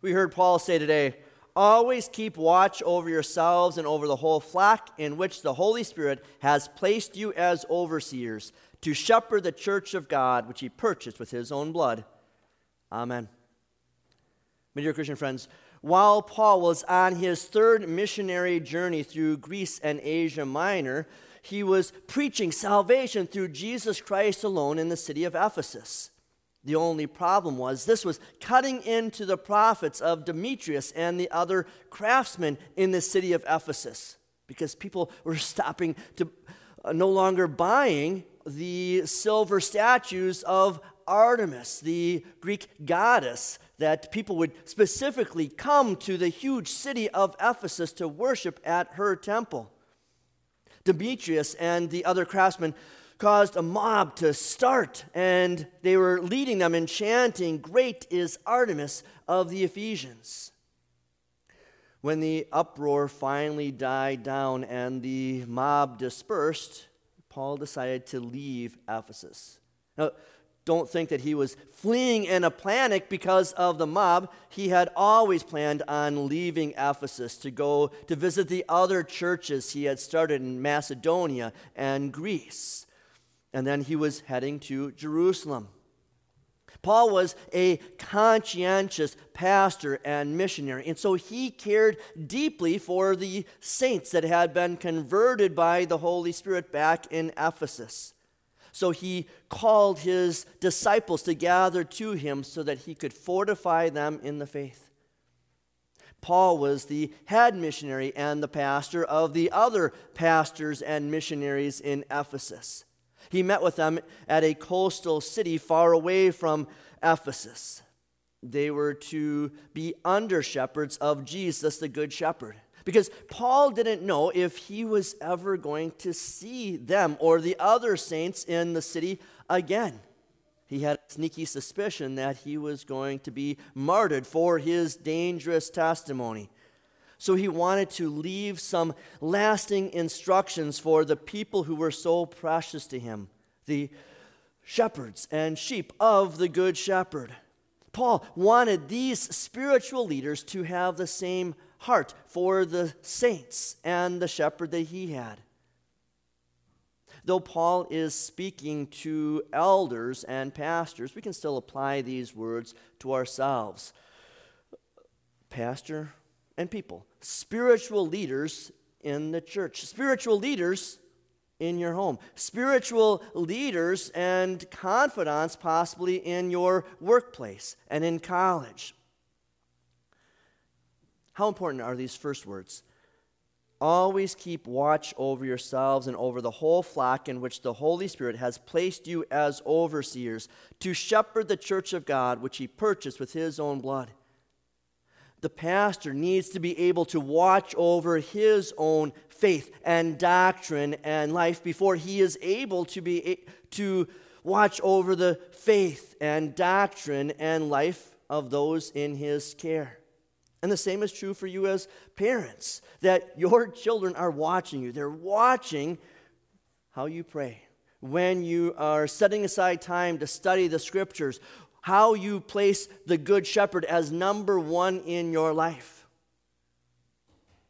We heard Paul say today, always keep watch over yourselves and over the whole flock in which the Holy Spirit has placed you as overseers to shepherd the church of God, which he purchased with his own blood. Amen. My dear Christian friends, while Paul was on his third missionary journey through Greece and Asia Minor, he was preaching salvation through Jesus Christ alone in the city of Ephesus. The only problem was this was cutting into the profits of Demetrius and the other craftsmen in the city of Ephesus because people were stopping to uh, no longer buying the silver statues of Artemis, the Greek goddess, that people would specifically come to the huge city of Ephesus to worship at her temple. Demetrius and the other craftsmen caused a mob to start, and they were leading them in chanting, Great is Artemis of the Ephesians. When the uproar finally died down and the mob dispersed, Paul decided to leave Ephesus. Now, don't think that he was fleeing in a panic because of the mob. He had always planned on leaving Ephesus to go to visit the other churches he had started in Macedonia and Greece and then he was heading to Jerusalem. Paul was a conscientious pastor and missionary, and so he cared deeply for the saints that had been converted by the Holy Spirit back in Ephesus. So he called his disciples to gather to him so that he could fortify them in the faith. Paul was the head missionary and the pastor of the other pastors and missionaries in Ephesus. He met with them at a coastal city far away from Ephesus. They were to be under shepherds of Jesus, the Good Shepherd. Because Paul didn't know if he was ever going to see them or the other saints in the city again. He had a sneaky suspicion that he was going to be martyred for his dangerous testimony. So he wanted to leave some lasting instructions for the people who were so precious to him, the shepherds and sheep of the Good Shepherd. Paul wanted these spiritual leaders to have the same heart for the saints and the shepherd that he had. Though Paul is speaking to elders and pastors, we can still apply these words to ourselves. Pastor, and people, spiritual leaders in the church, spiritual leaders in your home, spiritual leaders and confidants possibly in your workplace and in college. How important are these first words? Always keep watch over yourselves and over the whole flock in which the Holy Spirit has placed you as overseers to shepherd the church of God, which he purchased with his own blood the pastor needs to be able to watch over his own faith and doctrine and life before he is able to be to watch over the faith and doctrine and life of those in his care. And the same is true for you as parents that your children are watching you. They're watching how you pray. When you are setting aside time to study the scriptures, how you place the Good Shepherd as number one in your life.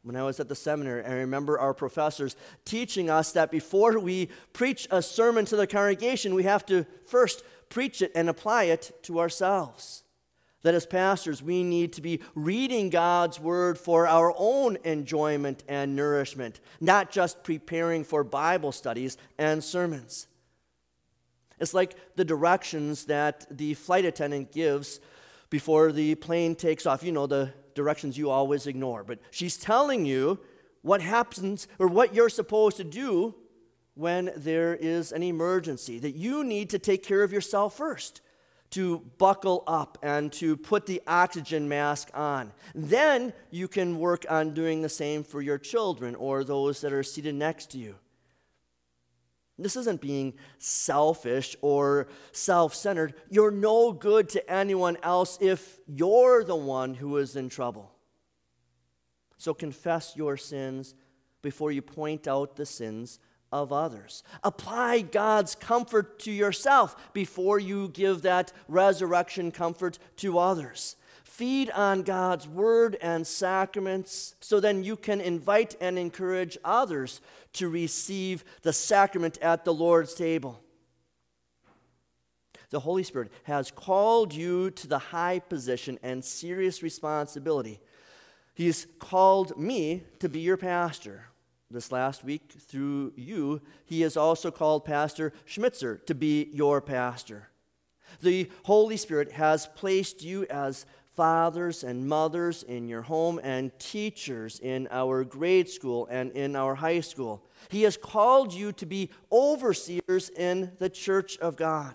When I was at the seminary, I remember our professors teaching us that before we preach a sermon to the congregation, we have to first preach it and apply it to ourselves. That as pastors, we need to be reading God's word for our own enjoyment and nourishment, not just preparing for Bible studies and sermons. It's like the directions that the flight attendant gives before the plane takes off. You know, the directions you always ignore. But she's telling you what happens or what you're supposed to do when there is an emergency, that you need to take care of yourself first, to buckle up and to put the oxygen mask on. Then you can work on doing the same for your children or those that are seated next to you. This isn't being selfish or self centered. You're no good to anyone else if you're the one who is in trouble. So confess your sins before you point out the sins of others. Apply God's comfort to yourself before you give that resurrection comfort to others. Feed on God's word and sacraments so then you can invite and encourage others to receive the sacrament at the Lord's table. The Holy Spirit has called you to the high position and serious responsibility. He's called me to be your pastor. This last week, through you, he has also called Pastor Schmitzer to be your pastor. The Holy Spirit has placed you as fathers and mothers in your home and teachers in our grade school and in our high school. He has called you to be overseers in the church of God.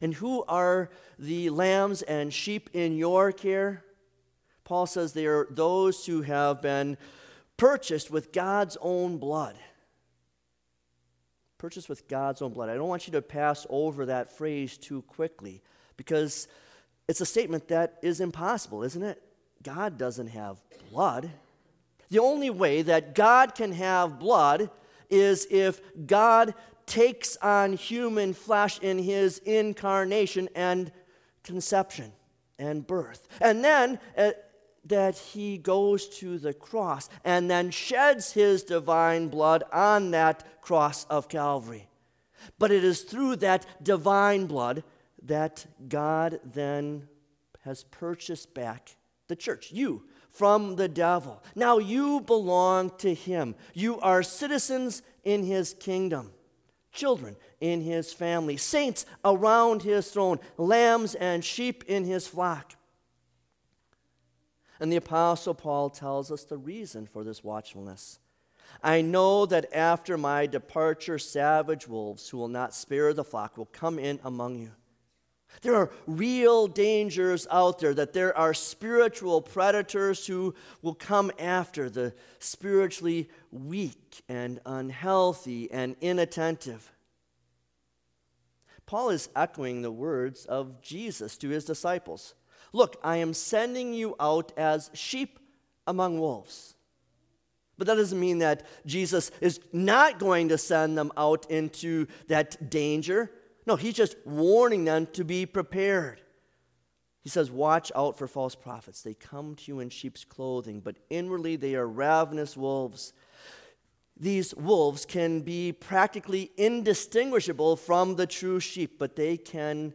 And who are the lambs and sheep in your care? Paul says they are those who have been purchased with God's own blood. Purchased with God's own blood. I don't want you to pass over that phrase too quickly because it's a statement that is impossible, isn't it? God doesn't have blood. The only way that God can have blood is if God takes on human flesh in his incarnation and conception and birth. And then uh, that he goes to the cross and then sheds his divine blood on that cross of Calvary. But it is through that divine blood that God then has purchased back the church, you, from the devil. Now you belong to him. You are citizens in his kingdom children in his family, saints around his throne, lambs and sheep in his flock. And the Apostle Paul tells us the reason for this watchfulness. I know that after my departure, savage wolves who will not spare the flock will come in among you. There are real dangers out there, that there are spiritual predators who will come after the spiritually weak and unhealthy and inattentive. Paul is echoing the words of Jesus to his disciples Look, I am sending you out as sheep among wolves. But that doesn't mean that Jesus is not going to send them out into that danger. No, he's just warning them to be prepared. He says, Watch out for false prophets. They come to you in sheep's clothing, but inwardly they are ravenous wolves. These wolves can be practically indistinguishable from the true sheep, but they can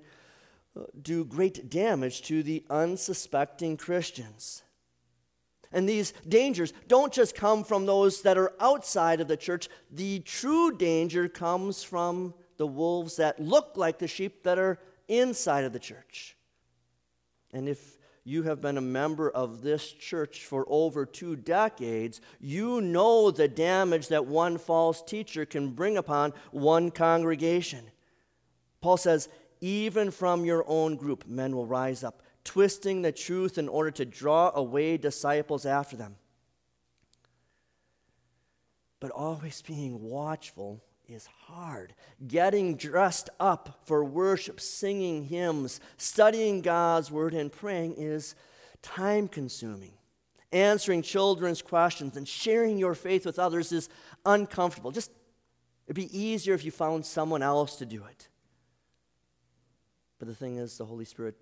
uh, do great damage to the unsuspecting Christians. And these dangers don't just come from those that are outside of the church, the true danger comes from the wolves that look like the sheep that are inside of the church. And if you have been a member of this church for over two decades, you know the damage that one false teacher can bring upon one congregation. Paul says, even from your own group, men will rise up, twisting the truth in order to draw away disciples after them. But always being watchful is hard. Getting dressed up for worship, singing hymns, studying God's word, and praying is time consuming. Answering children's questions and sharing your faith with others is uncomfortable. Just it'd be easier if you found someone else to do it. But the thing is, the Holy Spirit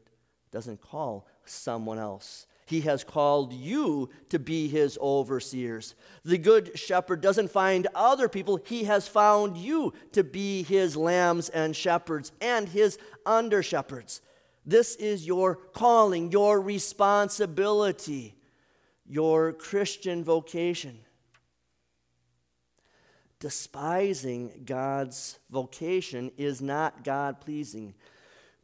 doesn't call someone else. He has called you to be his overseers. The good shepherd doesn't find other people, he has found you to be his lambs and shepherds and his under shepherds. This is your calling, your responsibility, your Christian vocation. Despising God's vocation is not God pleasing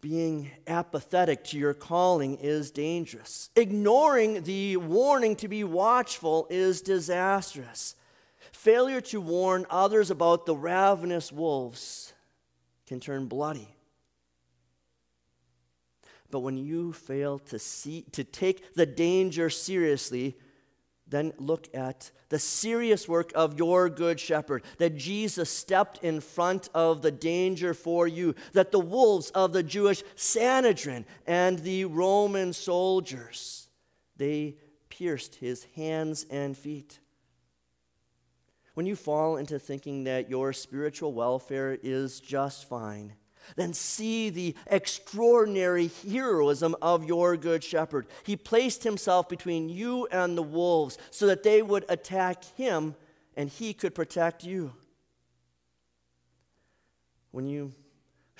being apathetic to your calling is dangerous. Ignoring the warning to be watchful is disastrous. Failure to warn others about the ravenous wolves can turn bloody. But when you fail to see to take the danger seriously, then look at the serious work of your good shepherd, that Jesus stepped in front of the danger for you, that the wolves of the Jewish Sanhedrin and the Roman soldiers, they pierced his hands and feet. When you fall into thinking that your spiritual welfare is just fine, then see the extraordinary heroism of your good shepherd. He placed himself between you and the wolves so that they would attack him and he could protect you. When you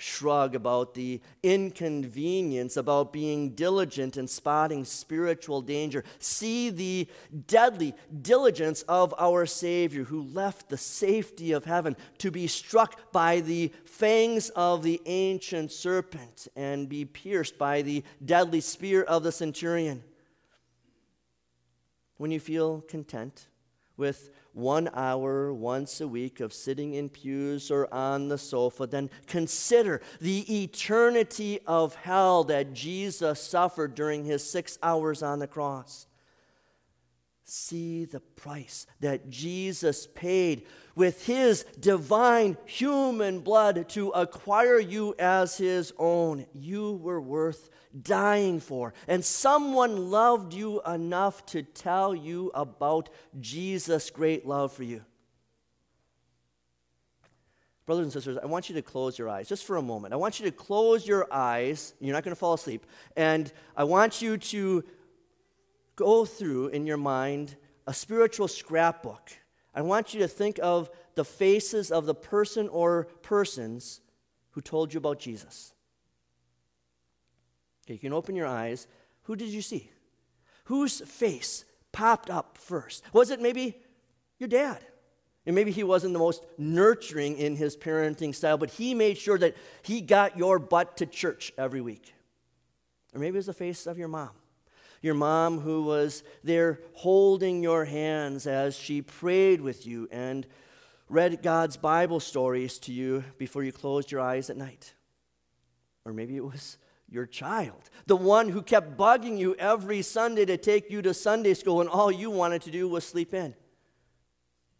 shrug about the inconvenience about being diligent in spotting spiritual danger. See the deadly diligence of our Savior who left the safety of heaven to be struck by the fangs of the ancient serpent and be pierced by the deadly spear of the centurion. When you feel content with one hour once a week of sitting in pews or on the sofa, then consider the eternity of hell that Jesus suffered during his six hours on the cross. See the price that Jesus paid with his divine human blood to acquire you as his own. You were worth dying for. And someone loved you enough to tell you about Jesus' great love for you. Brothers and sisters, I want you to close your eyes just for a moment. I want you to close your eyes. You're not going to fall asleep. And I want you to go through in your mind a spiritual scrapbook. I want you to think of the faces of the person or persons who told you about Jesus. Okay, you can open your eyes. Who did you see? Whose face popped up first? Was it maybe your dad? And maybe he wasn't the most nurturing in his parenting style, but he made sure that he got your butt to church every week. Or maybe it was the face of your mom. Your mom who was there holding your hands as she prayed with you and read God's Bible stories to you before you closed your eyes at night. Or maybe it was your child, the one who kept bugging you every Sunday to take you to Sunday school and all you wanted to do was sleep in.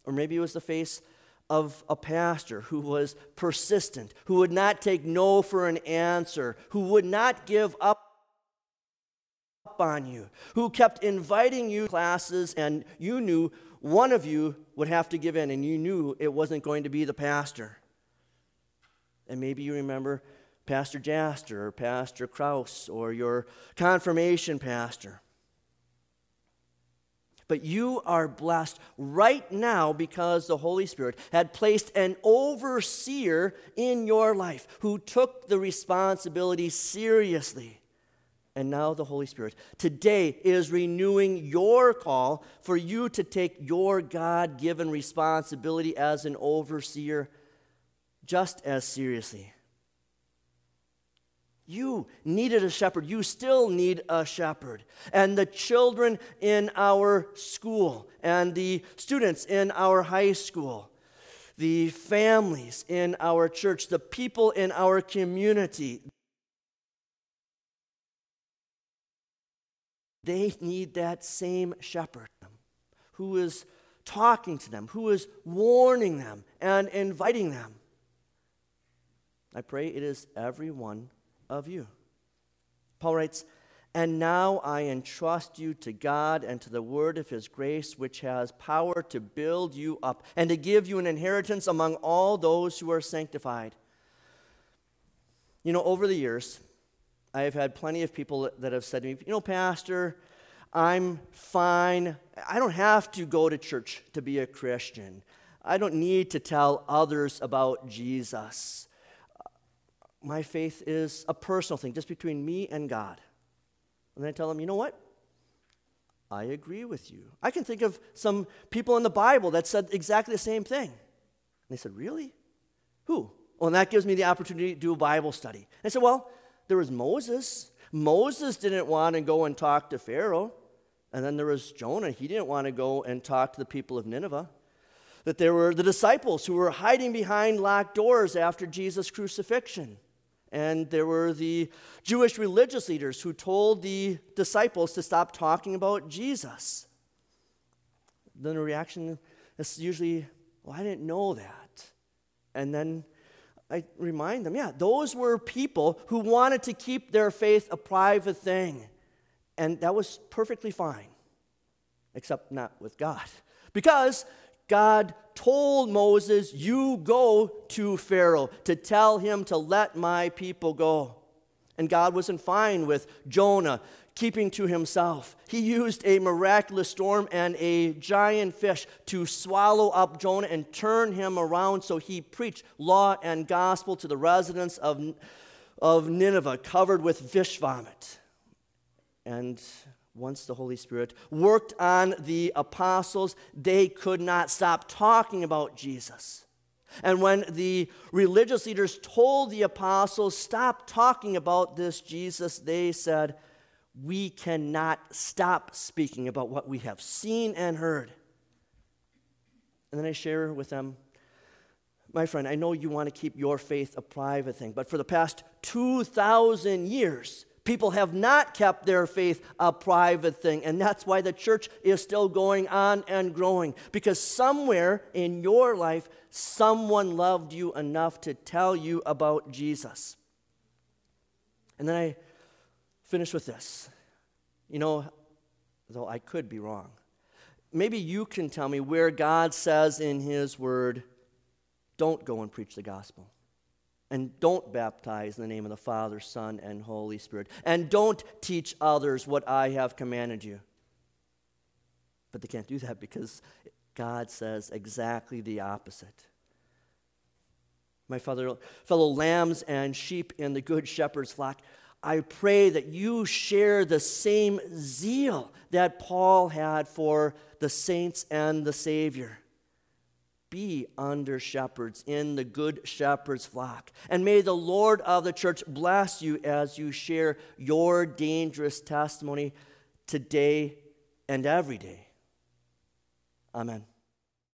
Or maybe it was the face of a pastor who was persistent, who would not take no for an answer, who would not give up on you, who kept inviting you classes and you knew one of you would have to give in and you knew it wasn't going to be the pastor. And maybe you remember Pastor Jaster or Pastor Kraus or your confirmation pastor. But you are blessed right now because the Holy Spirit had placed an overseer in your life who took the responsibility seriously. And now the Holy Spirit today is renewing your call for you to take your God given responsibility as an overseer just as seriously. You needed a shepherd. You still need a shepherd. And the children in our school, and the students in our high school, the families in our church, the people in our community, they need that same shepherd who is talking to them, who is warning them and inviting them. I pray it is every one of you. Paul writes, And now I entrust you to God and to the word of his grace, which has power to build you up and to give you an inheritance among all those who are sanctified. You know, over the years, I have had plenty of people that have said to me, You know, Pastor, I'm fine. I don't have to go to church to be a Christian. I don't need to tell others about Jesus my faith is a personal thing, just between me and God. And then I tell them, you know what? I agree with you. I can think of some people in the Bible that said exactly the same thing. And they said, Really? Who? Well, and that gives me the opportunity to do a Bible study. And I said, Well, there was Moses. Moses didn't want to go and talk to Pharaoh. And then there was Jonah. He didn't want to go and talk to the people of Nineveh. That there were the disciples who were hiding behind locked doors after Jesus' crucifixion. And there were the Jewish religious leaders who told the disciples to stop talking about Jesus. Then the reaction is usually, well, I didn't know that. And then I remind them, yeah, those were people who wanted to keep their faith a private thing. And that was perfectly fine, except not with God. Because God told Moses, You go to Pharaoh to tell him to let my people go. And God wasn't fine with Jonah keeping to himself. He used a miraculous storm and a giant fish to swallow up Jonah and turn him around so he preached law and gospel to the residents of, of Nineveh covered with fish vomit. And once the Holy Spirit worked on the apostles, they could not stop talking about Jesus. And when the religious leaders told the apostles, stop talking about this Jesus, they said, we cannot stop speaking about what we have seen and heard. And then I share with them, my friend, I know you want to keep your faith a private thing, but for the past 2,000 years, people have not kept their faith a private thing. And that's why the church is still going on and growing. Because somewhere in your life, someone loved you enough to tell you about Jesus. And then I finish with this. You know, though I could be wrong, maybe you can tell me where God says in His Word, don't go and preach the gospel. And don't baptize in the name of the Father, Son, and Holy Spirit. And don't teach others what I have commanded you. But they can't do that because God says exactly the opposite. My fellow, fellow lambs and sheep in the Good Shepherd's flock, I pray that you share the same zeal that Paul had for the saints and the Savior. Be under shepherds in the good shepherd's flock. And may the Lord of the church bless you as you share your dangerous testimony today and every day. Amen.